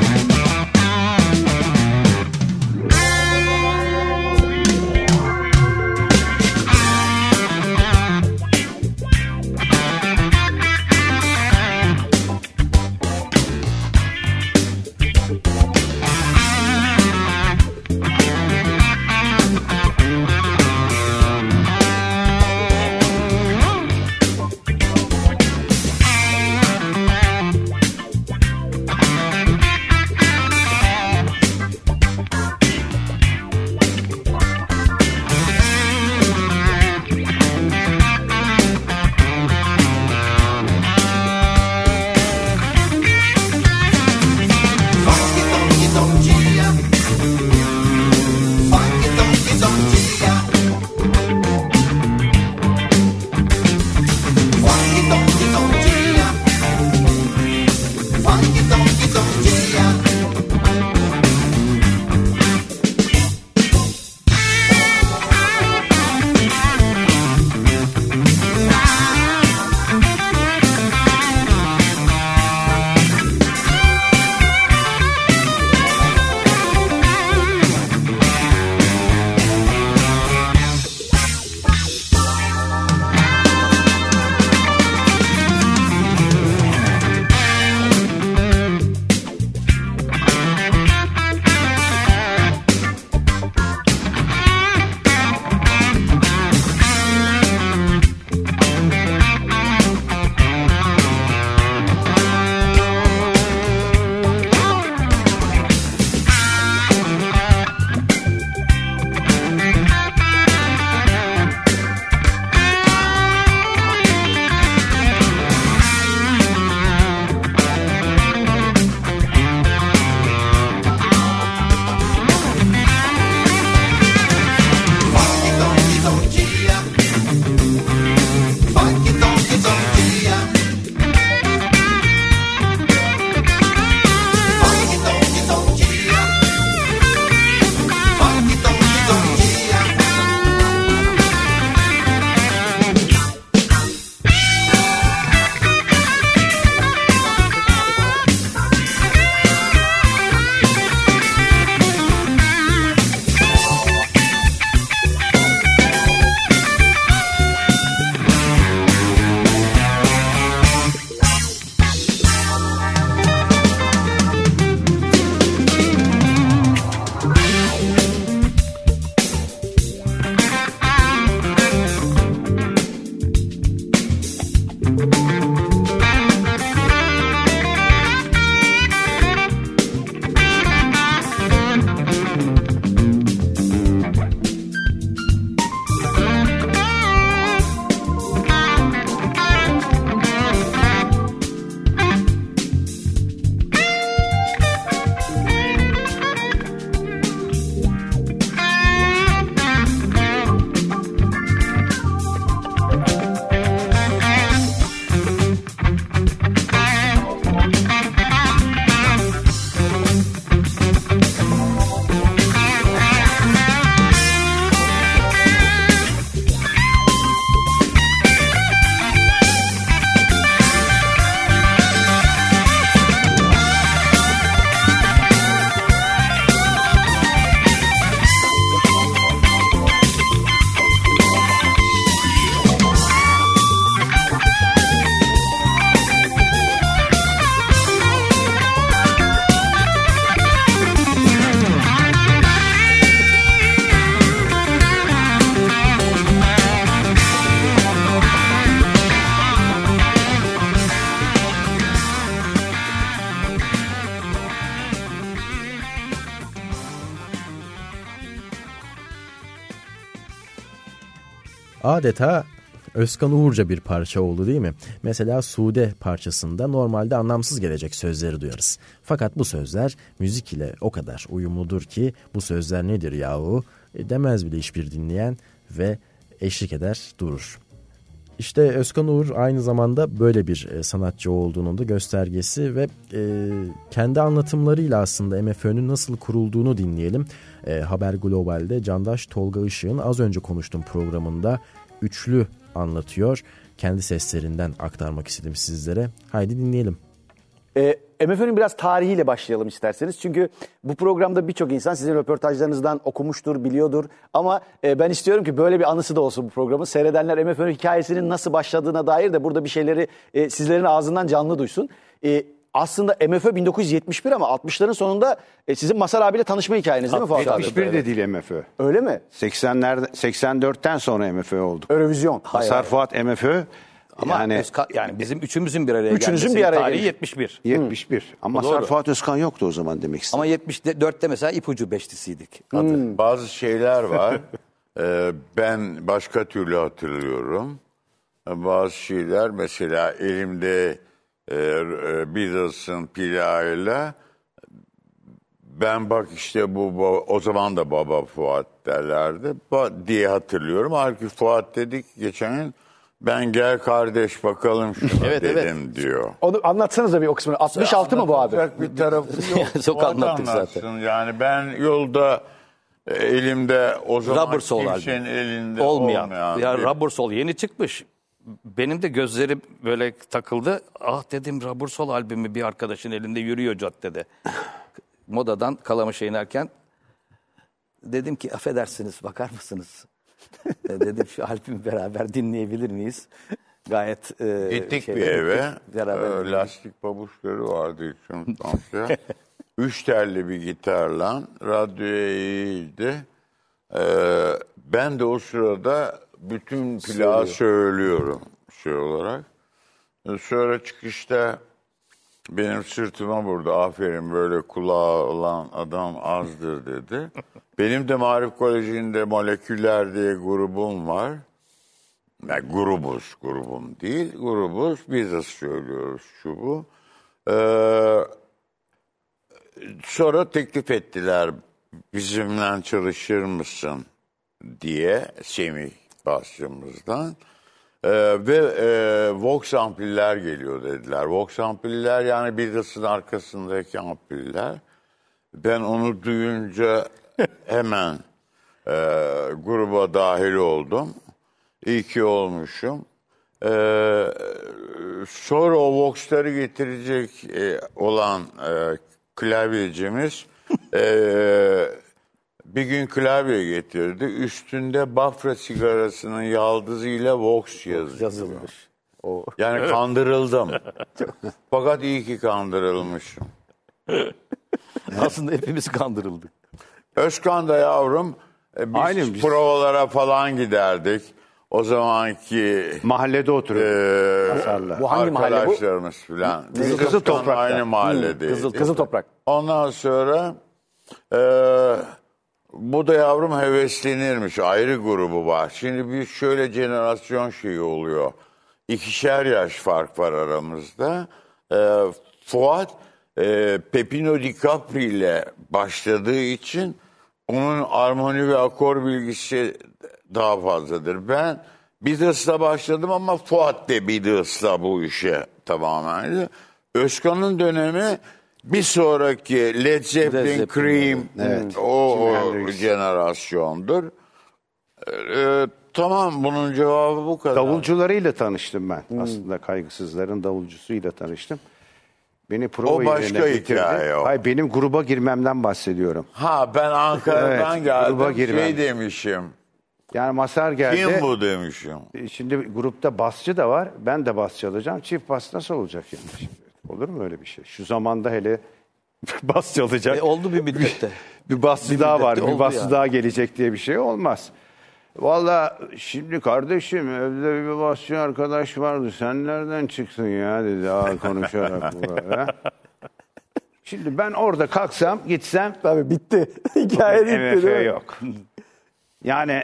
Adeta Özkan Uğurca bir parça oldu değil mi? Mesela Sude parçasında normalde anlamsız gelecek sözleri duyarız. Fakat bu sözler müzik ile o kadar uyumludur ki bu sözler nedir yahu E, demez bile hiçbir dinleyen ve eşlik eder durur. İşte Özkan Uğur aynı zamanda böyle bir e, sanatçı olduğunun da göstergesi ve e, kendi anlatımlarıyla aslında MFÖ'nün nasıl kurulduğunu dinleyelim. E, Haber Global'de Candaş Tolga Işık'ın az önce konuştuğum programında üçlü anlatıyor. Kendi seslerinden aktarmak istedim sizlere. Haydi dinleyelim. E, MFÖ'nün biraz tarihiyle başlayalım isterseniz. Çünkü bu programda birçok insan sizin röportajlarınızdan okumuştur, biliyordur. Ama e, ben istiyorum ki böyle bir anısı da olsun bu programın. Seyredenler MFÖ'nün hikayesinin nasıl başladığına dair de burada bir şeyleri e, sizlerin ağzından canlı duysun. E, aslında MFÖ 1971 ama 60'ların sonunda e, sizin Masar abiyle tanışma hikayeniz değil mi Fuat abi? 71 de değil MFÖ. Öyle mi? 80'lerde 84'ten sonra MFÖ olduk. Eurovision. Hasar Fuat MFÖ Ama yani Özkan- yani bizim üçümüzün bir araya Üçünüzün gelmesi bir araya tarihi gelişi. 71. 71. Ama Doğru. Hasar Fuat Özkan yoktu o zaman demek istedim. Ama 74'te mesela ipucu beşlisiydik. Hmm. Bazı şeyler var. Ee, ben başka türlü hatırlıyorum. Ee, Bazı şeyler mesela elimde e, e, Beatles'ın plağıyla ben bak işte bu, bu o zaman da baba Fuat derlerdi ba- diye hatırlıyorum. Halbuki Fuat dedik geçen gün ben gel kardeş bakalım şuna Evet, evet. dedim diyor. Onu anlatsanıza bir o kısmını. 66 mı bu abi? Bir tarafı yok. Çok anlattık zaten. Yani ben yolda e, elimde o zaman Rubber kimsenin albüm. elinde Olmayan. olmayan, ya bir- Rubber Soul yeni çıkmış. Benim de gözlerim böyle takıldı. Ah dedim Rubber Soul albümü bir arkadaşın elinde yürüyor caddede. Modadan Kalamış'a inerken dedim ki affedersiniz bakar mısınız? E, dedim şu albümü beraber dinleyebilir miyiz? Gayet e, Gittik şey- bir eve. Beraber dinledik. lastik pabuçları vardı için komşuya. Üç telli bir gitarla radyoya eğildi. Ee, ben de o sırada bütün plağı söylüyorum şey olarak. Ee, Sonra çıkışta benim sırtıma vurdu. Aferin böyle kulağı olan adam azdır dedi. Benim de Marif Koleji'nde Moleküller diye grubum var. Ya grubuz, grubum değil, grubuz. Biz de söylüyoruz şu bu. Ee, sonra teklif ettiler bizimle çalışır mısın diye Semih basçımızdan. Ee, ve e, Vox ampuller geliyor dediler. Vox ampuller yani Beatles'ın arkasındaki ampuller. Ben onu duyunca hemen e, gruba dahil oldum. İyi ki olmuşum. Ee, sonra o Vox'ları getirecek e, olan e, klavyecimiz e, bir gün klavye getirdi. Üstünde Bafra sigarasının yaldızıyla Vox yazıyor. Yazılmış. O. Yani kandırıldım. Fakat iyi ki kandırılmışım. Aslında hepimiz kandırıldık. Özkan da yavrum e, biz Aynen biz- provalara falan giderdik. O zamanki Mahallede oturuyor. e. Bu hangi mahalle bu? arkadaşlarımız filan. Biz Kızıl Özkan'la Toprak'ta. Aynı mahalledeyiz. Kızıl, Kızıl Toprak. Ondan sonra e, bu da yavrum heveslenirmiş. Ayrı grubu var. Şimdi bir şöyle jenerasyon şeyi oluyor. İkişer yaş fark var aramızda. E, Fuat e, Pepino Di Capri ile başladığı için onun armoni ve akor bilgisi daha fazladır. Ben Beatles'la başladım ama Fuat de Beatles'la bu işe tamamen. Özkan'ın dönemi bir sonraki Led Zeppelin, Zeppelin, Cream evet. o, o jenerasyondur. Ee, tamam bunun cevabı bu kadar. Davulcularıyla tanıştım ben. Aslında kaygısızların davulcusuyla tanıştım. Beni prova O başka hikaye o. Hayır benim gruba girmemden bahsediyorum. Ha ben Ankara'dan Evet, geldim gruba şey girmem. demişim. Yani Masar geldi. Kim bu demişim. E, Şimdi grupta basçı da var. Ben de bas çalacağım. Çift bas nasıl olacak yani? Olur mu öyle bir şey? Şu zamanda hele bas çalacak. E, oldu bir müddette. bir bir daha var. Bir basçı yani. daha gelecek diye bir şey olmaz. Valla şimdi kardeşim evde bir basçı arkadaş vardı. Sen nereden çıktın ya dedi ağır konuşarak böyle. Şimdi ben orada kalksam gitsem Tabii bitti. Hikaye bitti MF değil mi? yok. Yani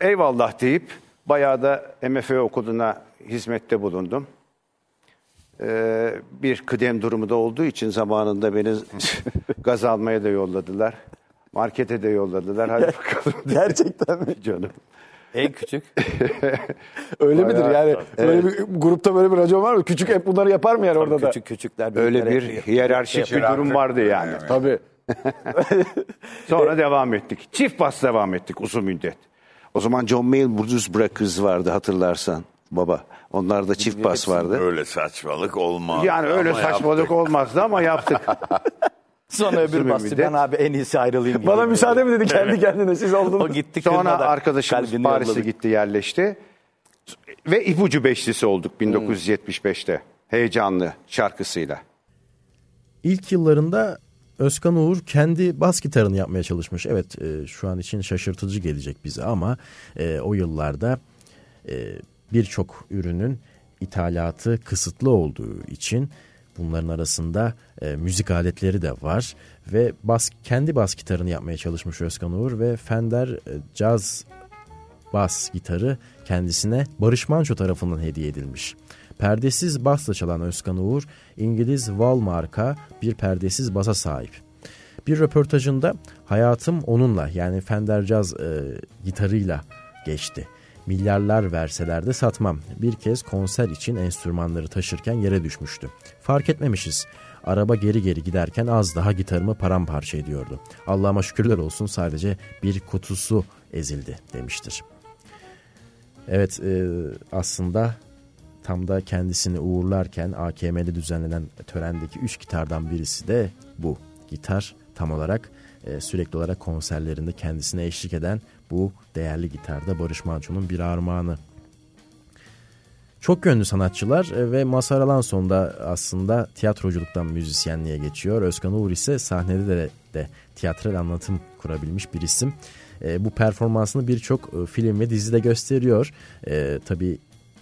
eyvallah deyip bayağı da MFÖ okuluna hizmette bulundum. Ee, bir kıdem durumu da olduğu için zamanında beni gaz almaya da yolladılar. Markete de yolladılar. Hadi bakalım. Gerçekten mi? Canım. En küçük. Öyle midir Bayağı- yani? Böyle bir grupta böyle bir racon var mı? Küçük hep bunları yapar mı yani orada da? küçük küçükler. Öyle bir hiyerarşik bir durum vardı yani. Tabii. Sonra devam ettik. Çift bas devam ettik uzun müddet. O zaman John Mayall Blues Breakers vardı hatırlarsan baba. Onlarda çift bas vardı. Öyle saçmalık olmaz. Yani öyle Ama saçmalık yaptık. olmazdı ama yaptık. Sonra öbür bastı. Ben abi en iyisi ayrılayım. gibi Bana böyle. müsaade mi dedi kendi kendine siz oldunuz. O gitti Sonra arkadaşımız Paris'e gitti yerleşti. Ve ipucu beşlisi olduk 1975'te. Heyecanlı şarkısıyla. İlk yıllarında Özkan Uğur kendi bas gitarını yapmaya çalışmış. Evet e, şu an için şaşırtıcı gelecek bize ama e, o yıllarda e, birçok ürünün ithalatı kısıtlı olduğu için bunların arasında e, müzik aletleri de var ve bas kendi bas gitarını yapmaya çalışmış Özkan Uğur ve Fender e, bas gitarı kendisine Barış Manço tarafından hediye edilmiş. Perdesiz basla çalan Özkan Uğur, İngiliz Val marka bir perdesiz basa sahip. Bir röportajında hayatım onunla yani Fender Jazz e, gitarıyla geçti. Milyarlar verseler de satmam. Bir kez konser için enstrümanları taşırken yere düşmüştü. Fark etmemişiz. Araba geri geri giderken az daha gitarımı paramparça ediyordu. Allah'ıma şükürler olsun sadece bir kutusu ezildi demiştir. Evet e, aslında tam da kendisini uğurlarken AKM'de düzenlenen törendeki 3 gitardan birisi de bu. Gitar tam olarak e, sürekli olarak konserlerinde kendisine eşlik eden bu değerli gitarda Barış Manço'nun bir armağanı. Çok yönlü sanatçılar e, ve Mazhar Alanson da aslında tiyatroculuktan müzisyenliğe geçiyor. Özkan Uğur ise sahnede de, de tiyatral anlatım kurabilmiş bir isim. E, bu performansını birçok e, film ve dizide gösteriyor. E, tabii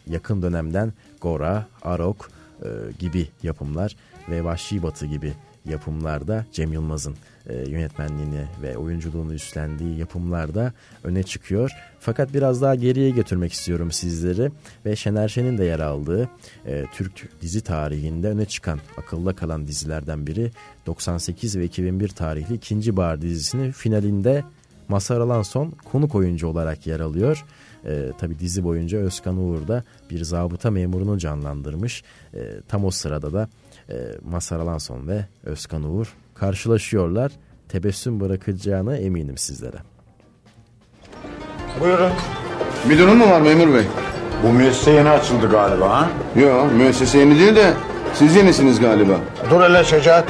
yakın dönemden Gora, Arok e, gibi yapımlar ve Vahşi Batı gibi yapımlarda Cem Yılmaz'ın e, yönetmenliğini ve oyunculuğunu üstlendiği yapımlarda öne çıkıyor. Fakat biraz daha geriye götürmek istiyorum sizleri ve Şener Şen'in de yer aldığı e, Türk dizi tarihinde öne çıkan akılda kalan dizilerden biri 98 ve 2001 tarihli ikinci Bahar dizisinin finalinde Mazhar Alanson konuk oyuncu olarak yer alıyor. E, Tabi dizi boyunca Özkan Uğur da bir zabıta memurunu canlandırmış. E, tam o sırada da e, Mazhar Alanson ve Özkan Uğur karşılaşıyorlar. Tebessüm bırakacağına eminim sizlere. Buyurun. Bir durum mu var memur bey? Bu müessese yeni açıldı galiba ha? Yok müessese yeni değil de siz yenisiniz galiba. Dur hele Şecaat.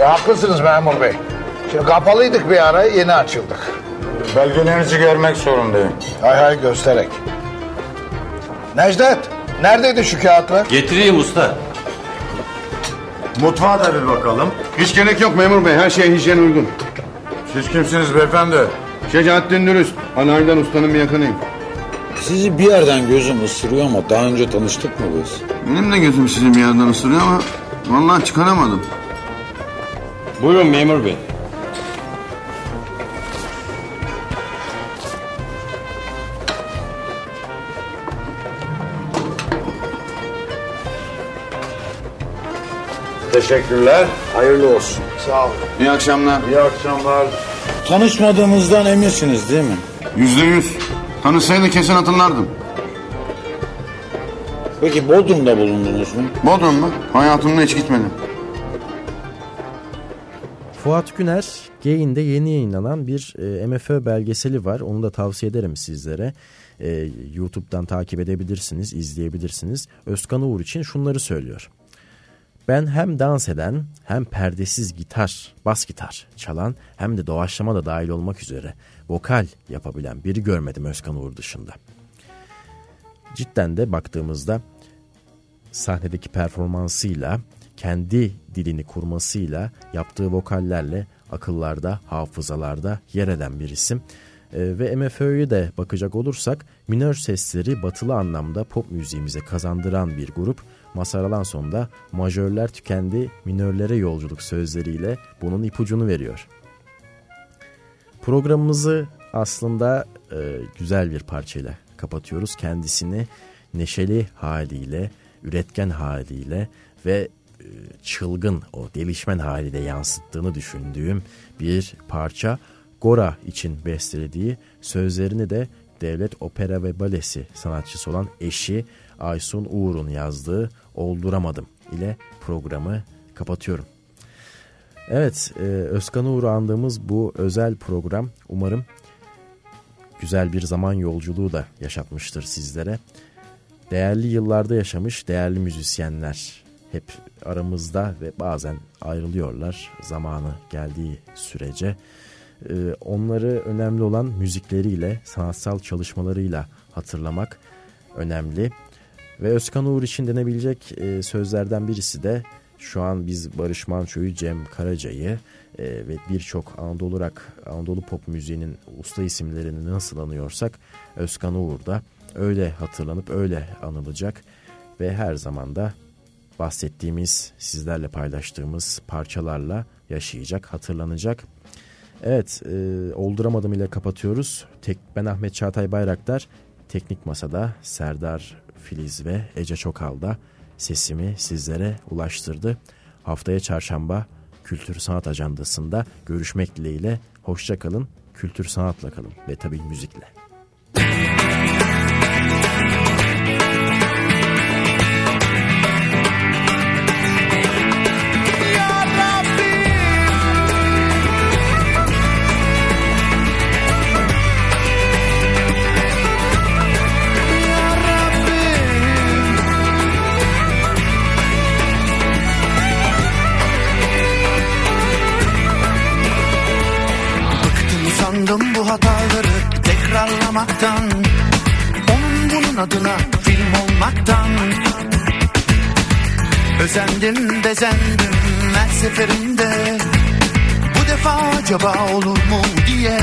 E, haklısınız memur bey. Şimdi kapalıydık bir ara yeni açıldık. Belgelerinizi görmek zorundayım. Hay hay göstererek. Necdet neredeydi şu kağıtlar? Getireyim usta. Mutfağa da bir bakalım. Hiç gerek yok memur bey her şey hijyen uygun. Siz kimsiniz beyefendi? Şecaettin Dürüst. Aydar Usta'nın bir yakınıyım. Sizi bir yerden gözüm ısırıyor ama daha önce tanıştık mı biz? Benim de gözüm sizin bir yerden ısırıyor ama vallahi çıkaramadım. Buyurun memur bey. Teşekkürler. Hayırlı olsun. Sağ olun. İyi akşamlar. İyi akşamlar. Tanışmadığımızdan eminsiniz değil mi? Yüzde yüz. Tanışsaydı kesin hatırlardım. Peki Bodrum'da bulundunuz mu? Bodrum mu? Hayatımda hiç gitmedim. Fuat Güner Gayin'de yeni yayınlanan bir e, MFÖ belgeseli var. Onu da tavsiye ederim sizlere. E, YouTube'dan takip edebilirsiniz, izleyebilirsiniz. Özkan Uğur için şunları söylüyor. Ben hem dans eden hem perdesiz gitar, bas gitar çalan hem de doğaçlama da dahil olmak üzere vokal yapabilen biri görmedim Özkan Uğur dışında. Cidden de baktığımızda sahnedeki performansıyla, kendi dilini kurmasıyla, yaptığı vokallerle akıllarda, hafızalarda yer eden bir isim. Ee, ve MFÖ'ye de bakacak olursak minör sesleri batılı anlamda pop müziğimize kazandıran bir grup. Mazhar Alanson da majörler tükendi, minörlere yolculuk sözleriyle bunun ipucunu veriyor. Programımızı aslında e, güzel bir parçayla kapatıyoruz. Kendisini neşeli haliyle, üretken haliyle ve e, çılgın o delişmen haliyle yansıttığını düşündüğüm bir parça. Gora için bestelediği sözlerini de Devlet Opera ve Balesi sanatçısı olan eşi Aysun Uğur'un yazdığı Olduramadım ile programı kapatıyorum. Evet, e, Özkan Uğur'u andığımız bu özel program umarım güzel bir zaman yolculuğu da yaşatmıştır sizlere. Değerli yıllarda yaşamış değerli müzisyenler hep aramızda ve bazen ayrılıyorlar zamanı geldiği sürece. Ee, onları önemli olan müzikleriyle, sanatsal çalışmalarıyla hatırlamak önemli. Ve Özkan Uğur için denebilecek e, sözlerden birisi de şu an biz Barış Manço'yu, Cem Karaca'yı e, ve birçok Anadolu rock, Anadolu pop müziğinin usta isimlerini nasıl anıyorsak Özkan Uğur da öyle hatırlanıp öyle anılacak ve her zaman da bahsettiğimiz, sizlerle paylaştığımız parçalarla yaşayacak, hatırlanacak. Evet, e, olduramadım ile kapatıyoruz. Tek, ben Ahmet Çağatay Bayraktar, Teknik Masa'da Serdar Filiz ve Ece Çokal'da sesimi sizlere ulaştırdı. Haftaya çarşamba Kültür Sanat Ajandası'nda görüşmek dileğiyle. Hoşça kalın, kültür sanatla kalın ve tabii müzikle. Tekrarlamaktan Onun bunun adına film olmaktan. Özendim bezendim her seferinde. Bu defa acaba olur mu diye